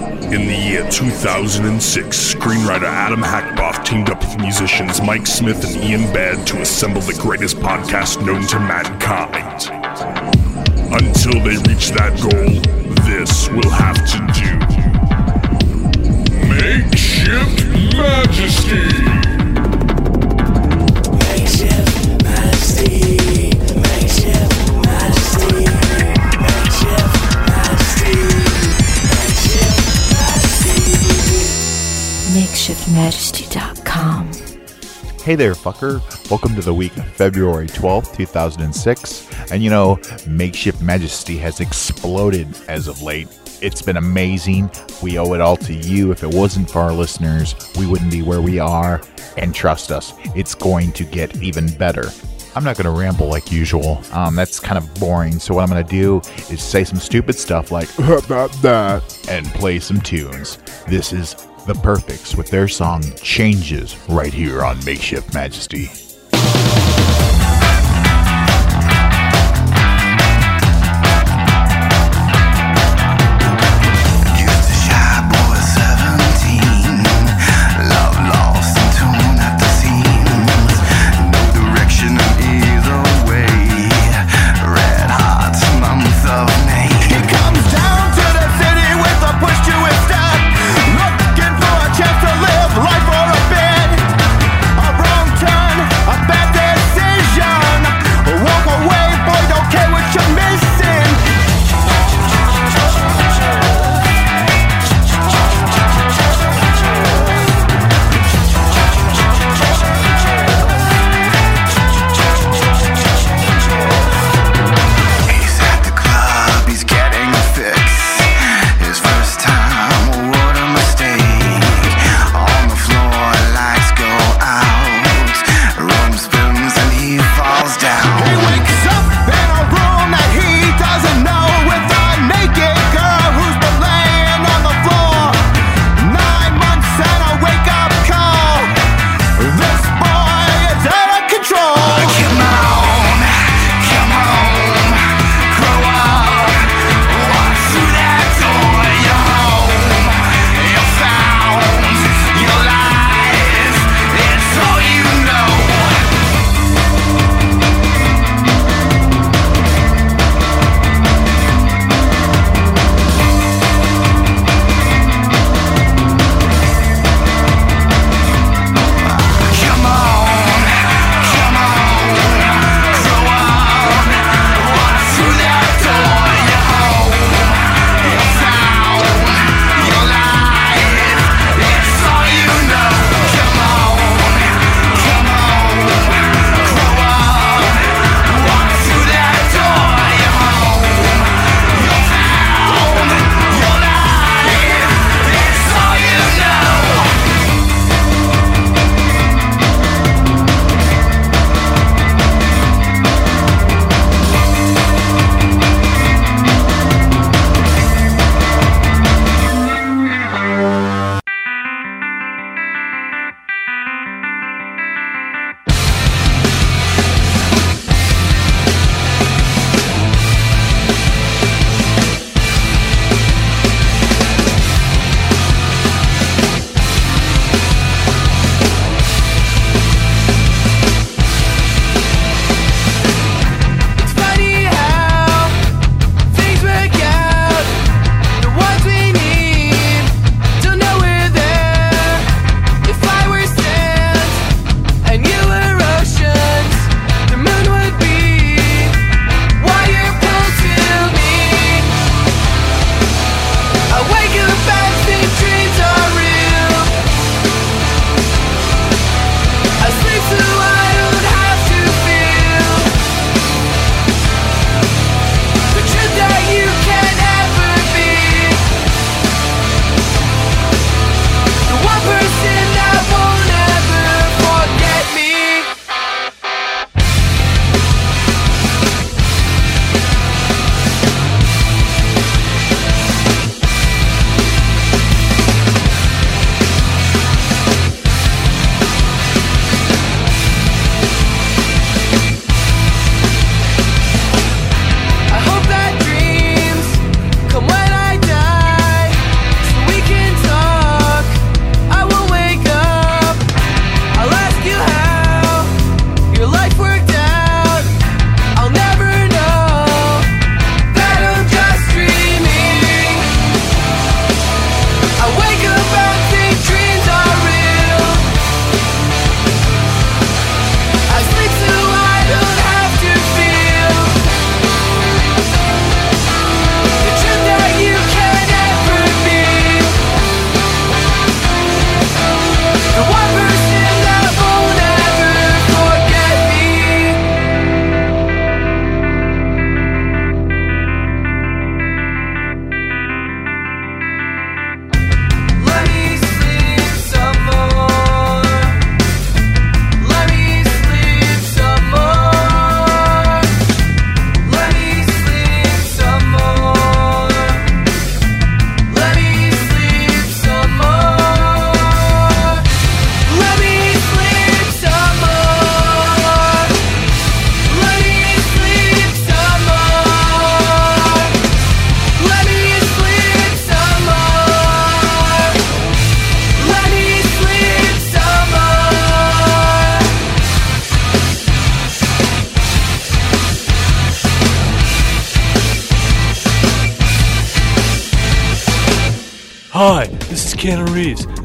In the year 2006, screenwriter Adam Hackboff teamed up with musicians Mike Smith and Ian Baird to assemble the greatest podcast known to mankind. Until they reach that goal, this will have to do. Makeshift Majesty! Makeshift majesty. MakeshiftMajesty.com. Hey there, fucker. Welcome to the week of February 12th, 2006. And you know, Makeshift Majesty has exploded as of late. It's been amazing. We owe it all to you. If it wasn't for our listeners, we wouldn't be where we are. And trust us, it's going to get even better. I'm not going to ramble like usual. Um, that's kind of boring. So, what I'm going to do is say some stupid stuff like and play some tunes. This is The Perfects with their song Changes right here on Makeshift Majesty.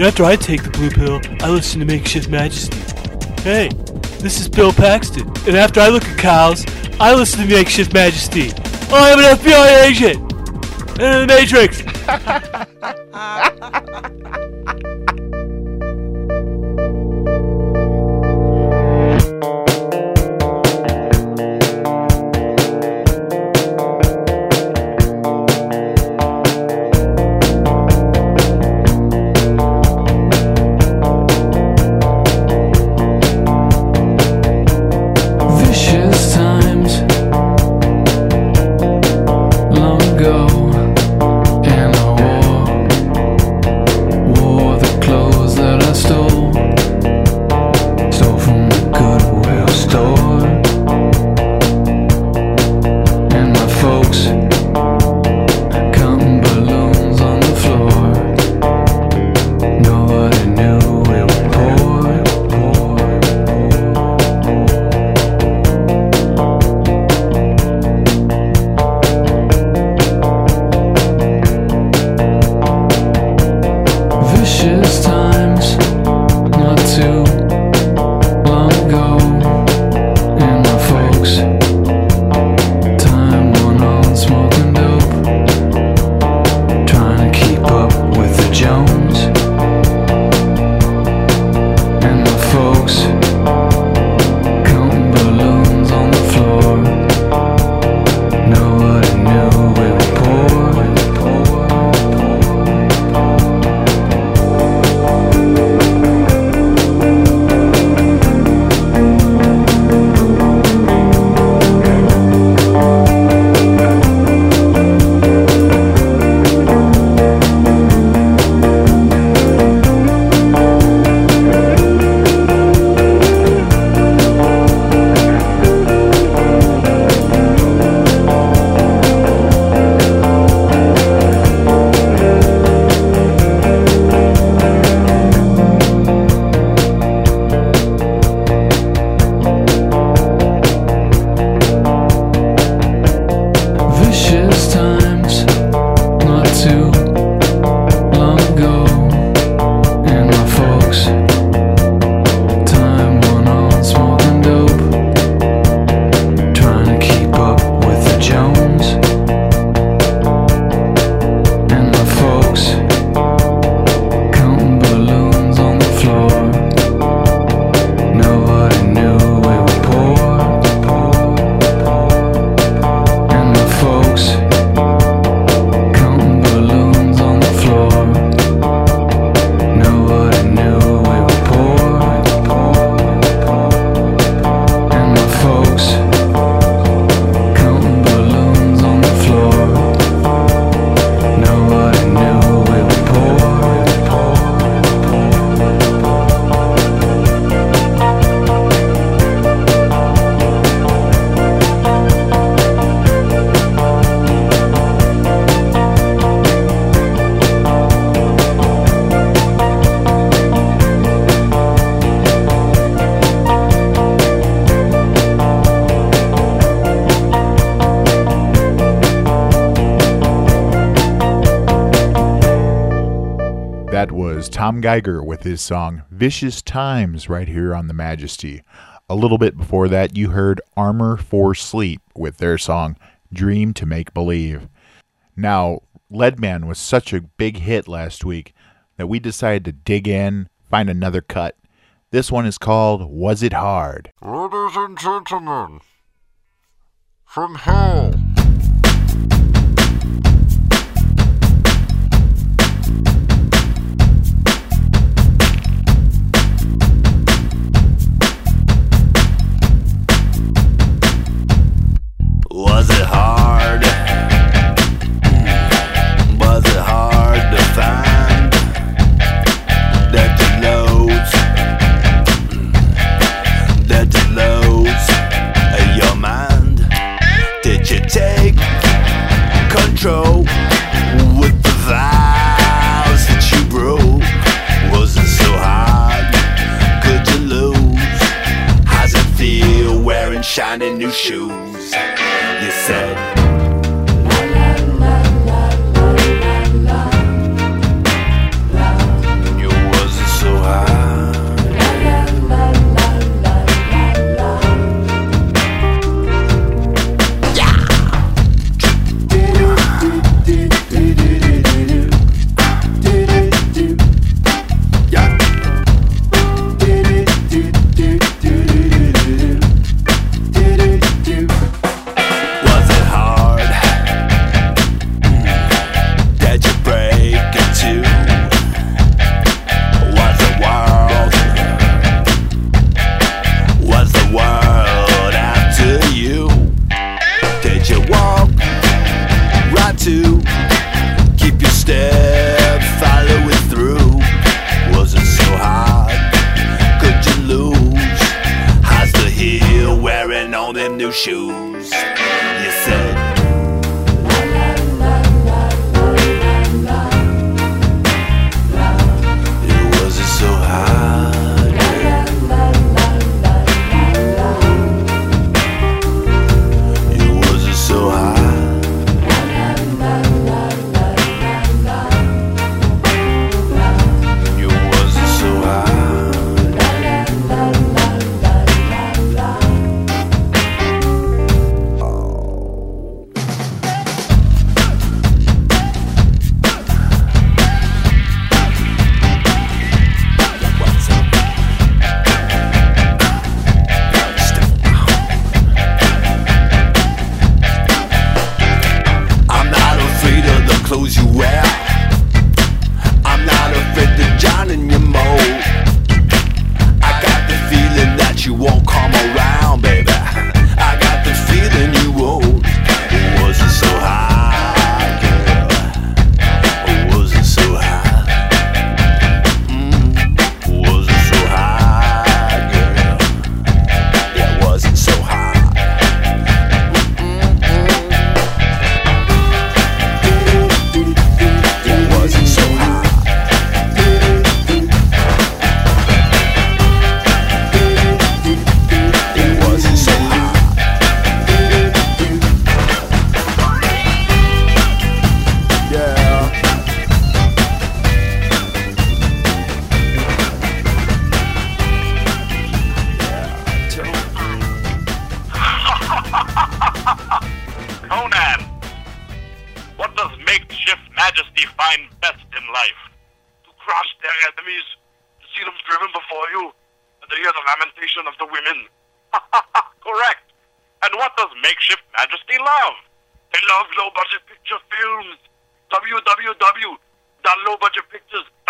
After I take the blue pill, I listen to Makeshift Majesty. Hey, this is Bill Paxton, and after I look at cows, I listen to Makeshift Majesty. Oh, I am an FBI agent! And in the Matrix! was Tom Geiger with his song Vicious Times right here on The Majesty. A little bit before that, you heard Armor for Sleep with their song Dream to Make Believe. Now, Leadman was such a big hit last week that we decided to dig in, find another cut. This one is called Was It Hard? Ladies and gentlemen, from hell. Was it hard? Was it hard to find that you? That you your mind? Did you take control with the vows that you broke? Was it so hard? Could you lose? How's it feel wearing shiny new shoes?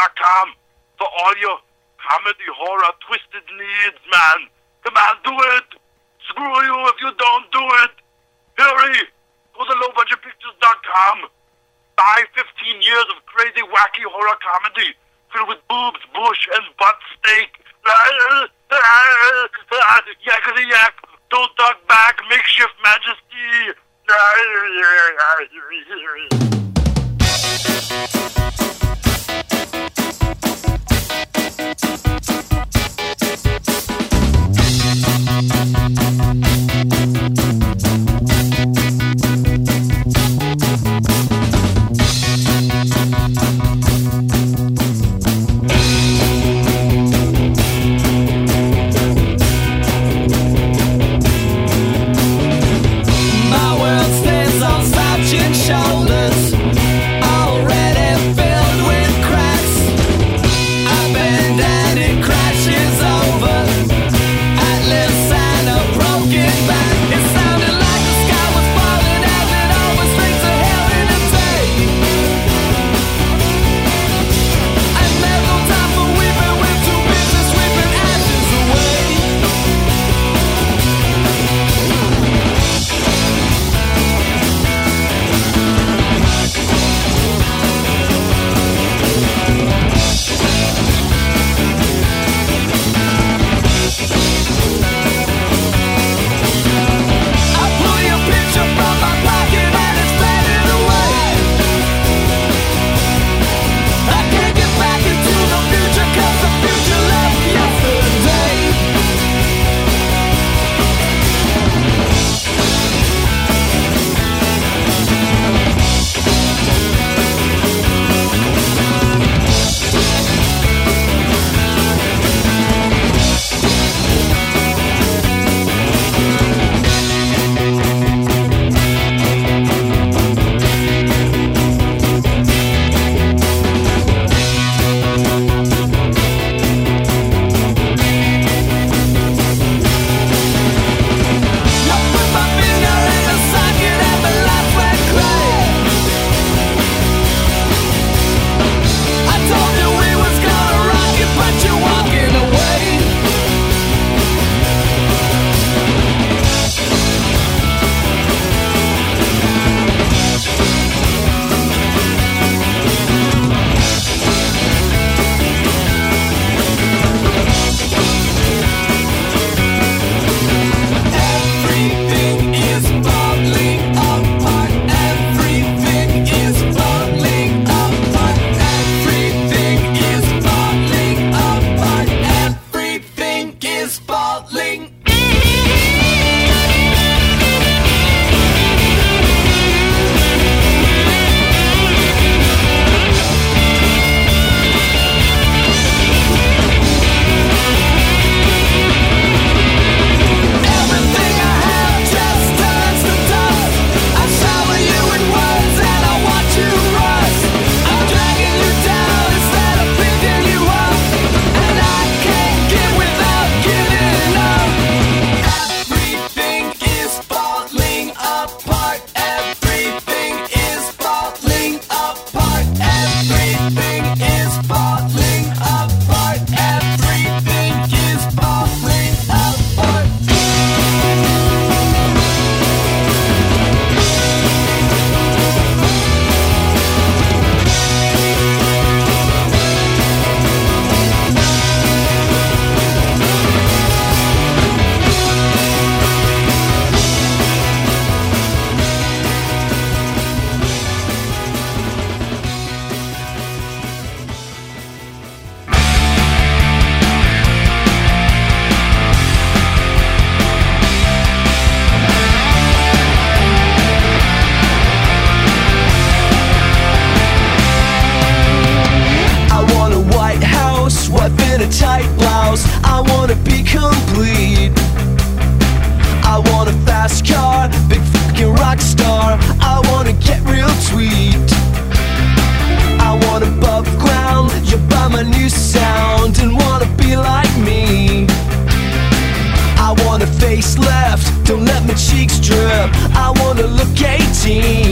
Netflix.com for all your comedy, horror, twisted needs, man. Come on, do it. Screw you if you don't do it. Hurry. Go to lowbudgetpictures.com. Buy 15 years of crazy, wacky horror comedy filled with boobs, bush, and butt steak. Yakety yak, don't duck back, makeshift majesty. sweet. I want above ground, you buy my new sound and wanna be like me. I want a face left, don't let my cheeks drip. I wanna look 18.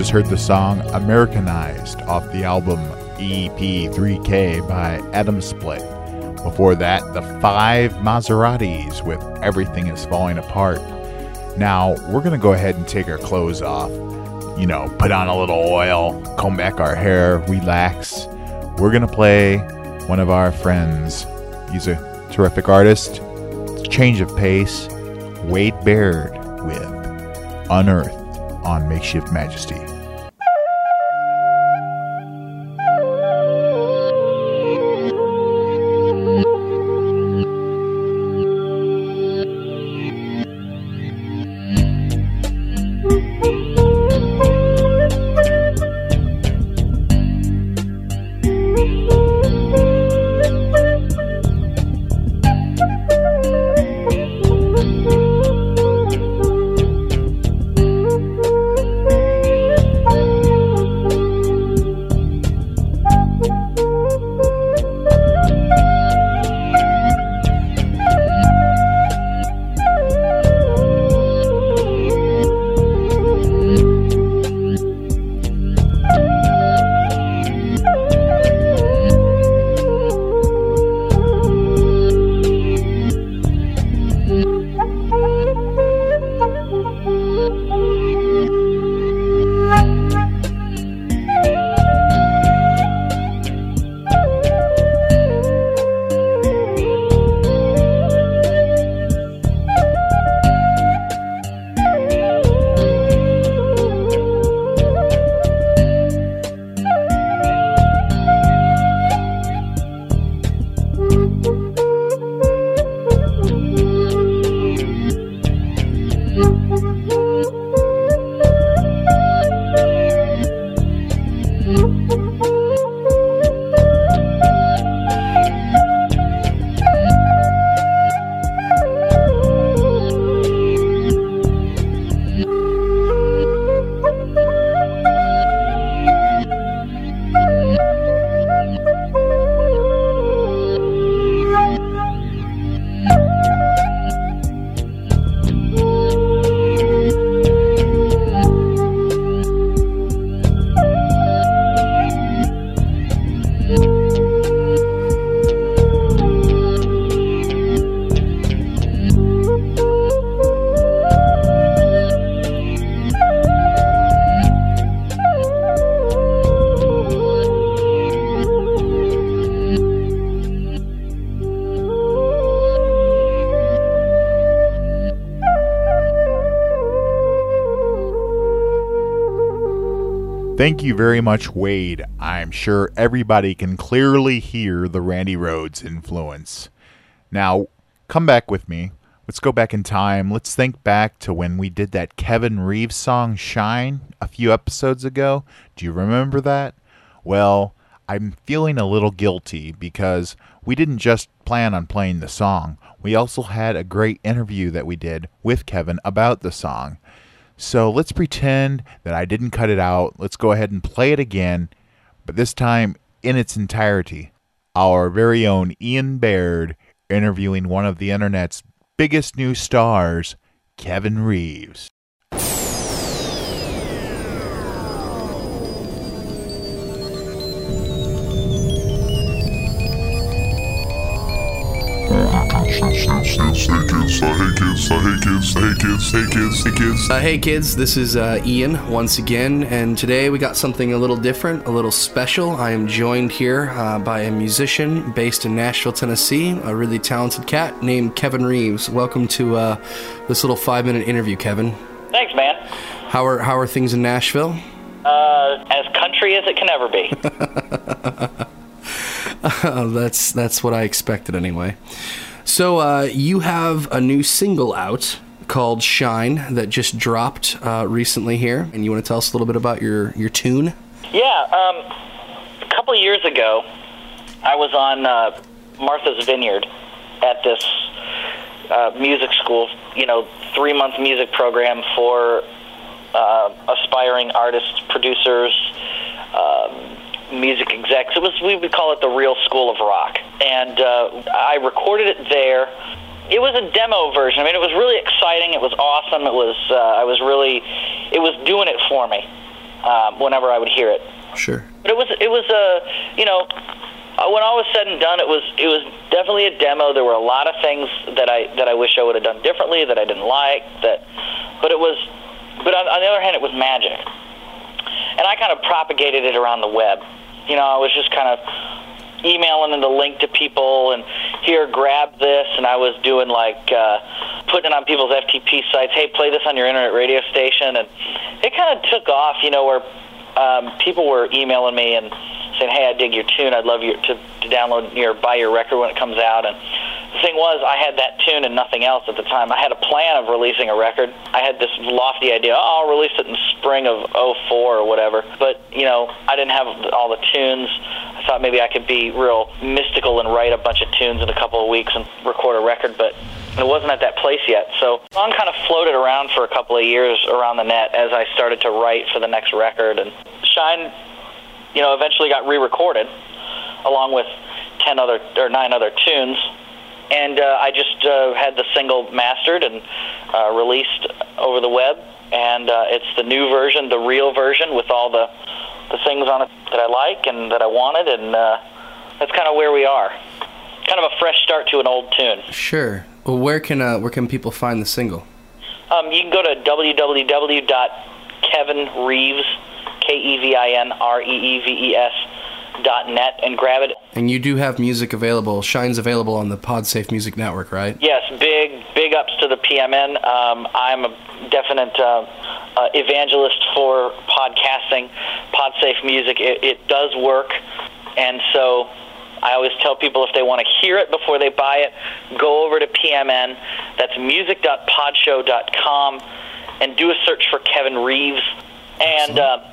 Just heard the song Americanized off the album EP3K by Adam Split. Before that, the five Maseratis with Everything is Falling Apart. Now, we're going to go ahead and take our clothes off. You know, put on a little oil, comb back our hair, relax. We're going to play one of our friends. He's a terrific artist. Change of pace. Wade Baird with Unearthed on Makeshift Majesty. Thank you very much, Wade. I'm sure everybody can clearly hear the Randy Rhoads influence. Now, come back with me. Let's go back in time. Let's think back to when we did that Kevin Reeves song Shine a few episodes ago. Do you remember that? Well, I'm feeling a little guilty because we didn't just plan on playing the song. We also had a great interview that we did with Kevin about the song. So let's pretend that I didn't cut it out. Let's go ahead and play it again, but this time in its entirety. Our very own Ian Baird interviewing one of the internet's biggest new stars, Kevin Reeves. Kids, hey kids, uh, hey kids, uh, hey kids, hey kids, hey kids, hey kids. Uh, hey kids, this is uh, Ian once again, and today we got something a little different, a little special. I am joined here uh, by a musician based in Nashville, Tennessee, a really talented cat named Kevin Reeves. Welcome to uh, this little five minute interview, Kevin. Thanks, man. How are how are things in Nashville? Uh, as country as it can ever be. Uh, that's that's what I expected anyway. So uh, you have a new single out called "Shine" that just dropped uh, recently here, and you want to tell us a little bit about your your tune? yeah, um, a couple years ago, I was on uh, Martha's Vineyard at this uh, music school, you know, three month music program for uh, aspiring artists, producers, um, music execs. It was we would call it the Real School of Rock, and uh, I recorded it there. It was a demo version. I mean, it was really exciting. It was awesome. It was uh, I was really, it was doing it for me um, whenever I would hear it. Sure. But it was it was a you know uh, when all was said and done, it was it was definitely a demo. There were a lot of things that I that I wish I would have done differently that I didn't like. That, but it was, but on, on the other hand, it was magic, and I kind of propagated it around the web. You know, I was just kind of emailing in the link to people and here grab this. And I was doing like uh, putting it on people's FTP sites. Hey play this on your internet radio station. And it kind of took off you know where um, people were emailing me and saying hey I dig your tune. I'd love you to, to download your buy your record when it comes out. And the thing was I had that tune and nothing else at the time I had a plan of releasing a record I had this lofty idea oh, I'll release it in spring of 04 or whatever but you know I didn't have all the tunes I thought maybe I could be real mystical and write a bunch of tunes in a couple of weeks and record a record, but it wasn't at that place yet. So the song kind of floated around for a couple of years around the net as I started to write for the next record. And Shine, you know, eventually got re-recorded along with ten other or nine other tunes. And uh, I just uh, had the single mastered and uh, released over the web, and uh, it's the new version, the real version, with all the the things on it that I like and that I wanted, and uh, that's kind of where we are. Kind of a fresh start to an old tune. Sure. Well, where can uh, where can people find the single? Um, you can go to www.kevinreeves, K E V I N R E E V E S net and grab it. And you do have music available. Shine's available on the PodSafe Music Network, right? Yes, big big ups to the PMN. Um, I'm a definite uh, uh, evangelist for podcasting, PodSafe Music. It, it does work, and so I always tell people if they want to hear it before they buy it, go over to PMN. That's music.podshow.com and do a search for Kevin Reeves. And uh,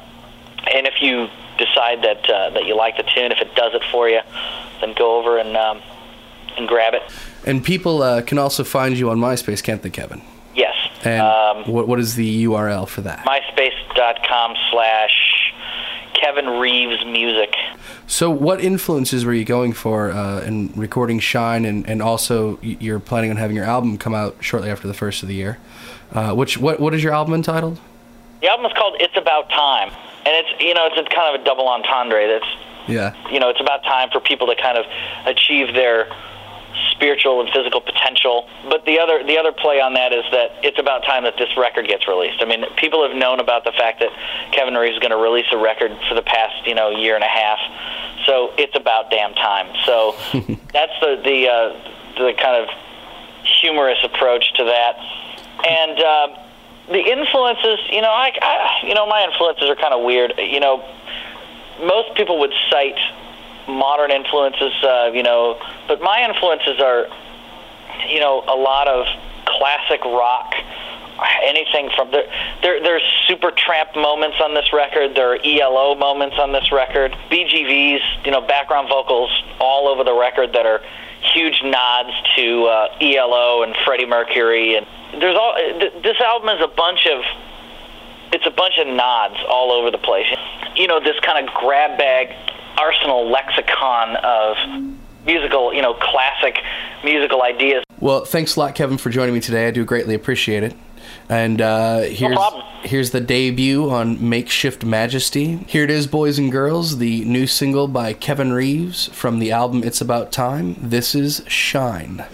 and if you decide that uh, that you like the tune, if it does it for you, then go over and um, and grab it. And people uh, can also find you on MySpace, can't they, Kevin? Yes. And Um, what what is the URL for that? MySpace.com slash Kevin Reeves Music. So, what influences were you going for uh, in recording Shine, and, and also you're planning on having your album come out shortly after the first of the year? Uh, which what what is your album entitled? The album is called It's About Time. And it's, you know, it's a kind of a double entendre. That's, Yeah. you know, it's about time for people to kind of achieve their spiritual and physical potential. But the other the other play on that is that it's about time that this record gets released. I mean, people have known about the fact that Kevin Reeves is going to release a record for the past you know year and a half. So it's about damn time. So that's the the uh, the kind of humorous approach to that. And uh, the influences, you know, I, I you know my influences are kind of weird. You know, most people would cite modern influences, uh, you know, but my influences are, you know, a lot of classic rock. Anything from there, there, there's Supertramp moments on this record. There are ELO moments on this record. BGVs, you know, background vocals all over the record that are huge nods to uh, ELO and Freddie Mercury. And there's all. th- This album is a bunch of it's a bunch of nods all over the place. You know, this kind of grab bag arsenal lexicon of musical, you know, classic musical ideas. Well, thanks a lot, Kevin, for joining me today. I do greatly appreciate it. And uh, here's problem. here's the debut on Makeshift Majesty. Here it is, boys and girls, the new single by Kevin Reeves from the album It's About Time. This is Shine.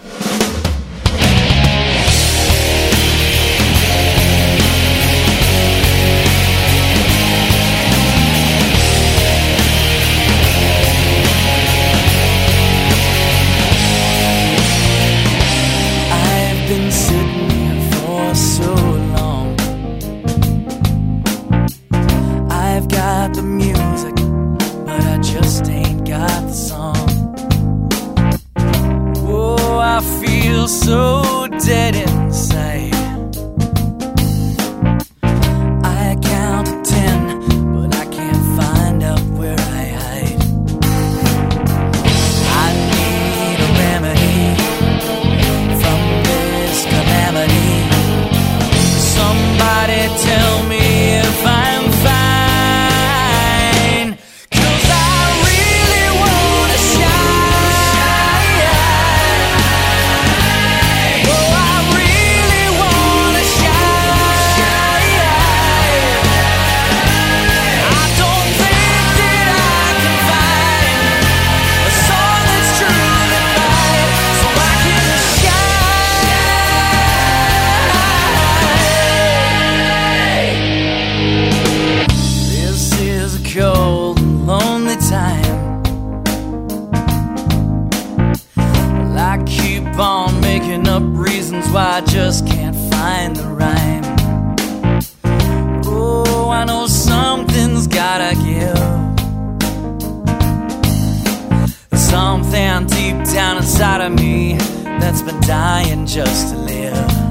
Something deep down inside of me that's been dying just to live.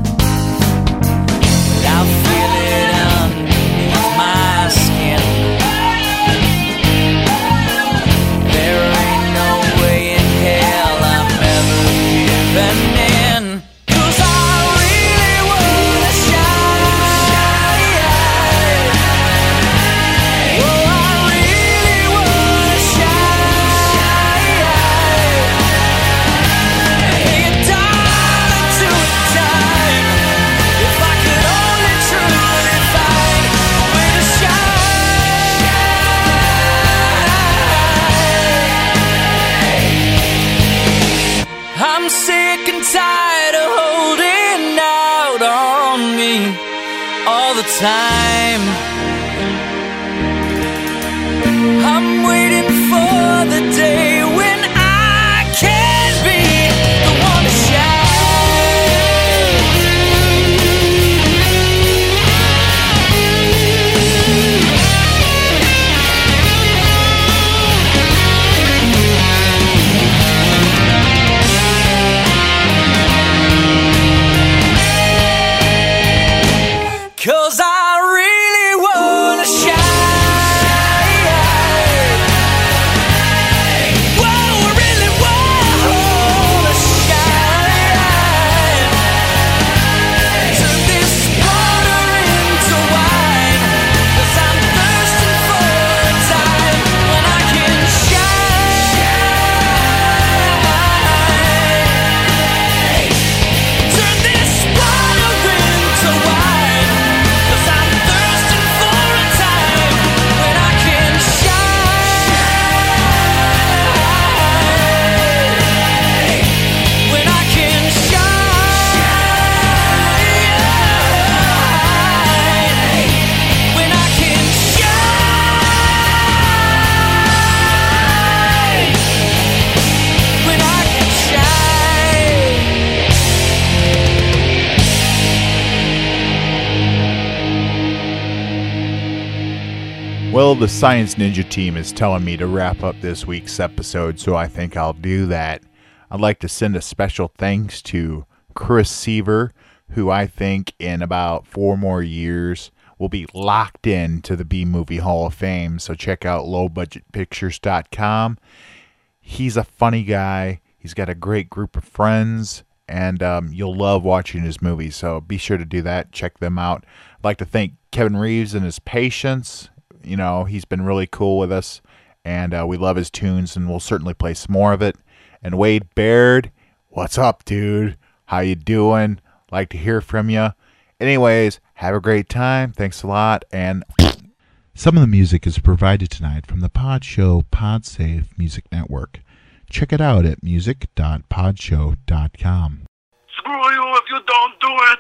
The Science Ninja team is telling me to wrap up this week's episode, so I think I'll do that. I'd like to send a special thanks to Chris Seaver, who I think in about four more years will be locked in to the B Movie Hall of Fame. So check out lowbudgetpictures.com. He's a funny guy. He's got a great group of friends, and um, you'll love watching his movies. So be sure to do that. Check them out. I'd like to thank Kevin Reeves and his patience. You know, he's been really cool with us, and uh, we love his tunes, and we'll certainly play some more of it. And Wade Baird, what's up, dude? How you doing? Like to hear from you. Anyways, have a great time. Thanks a lot, and some of the music is provided tonight from the Pod Show PodSafe Music Network. Check it out at music.podshow.com. Screw you if you don't do it.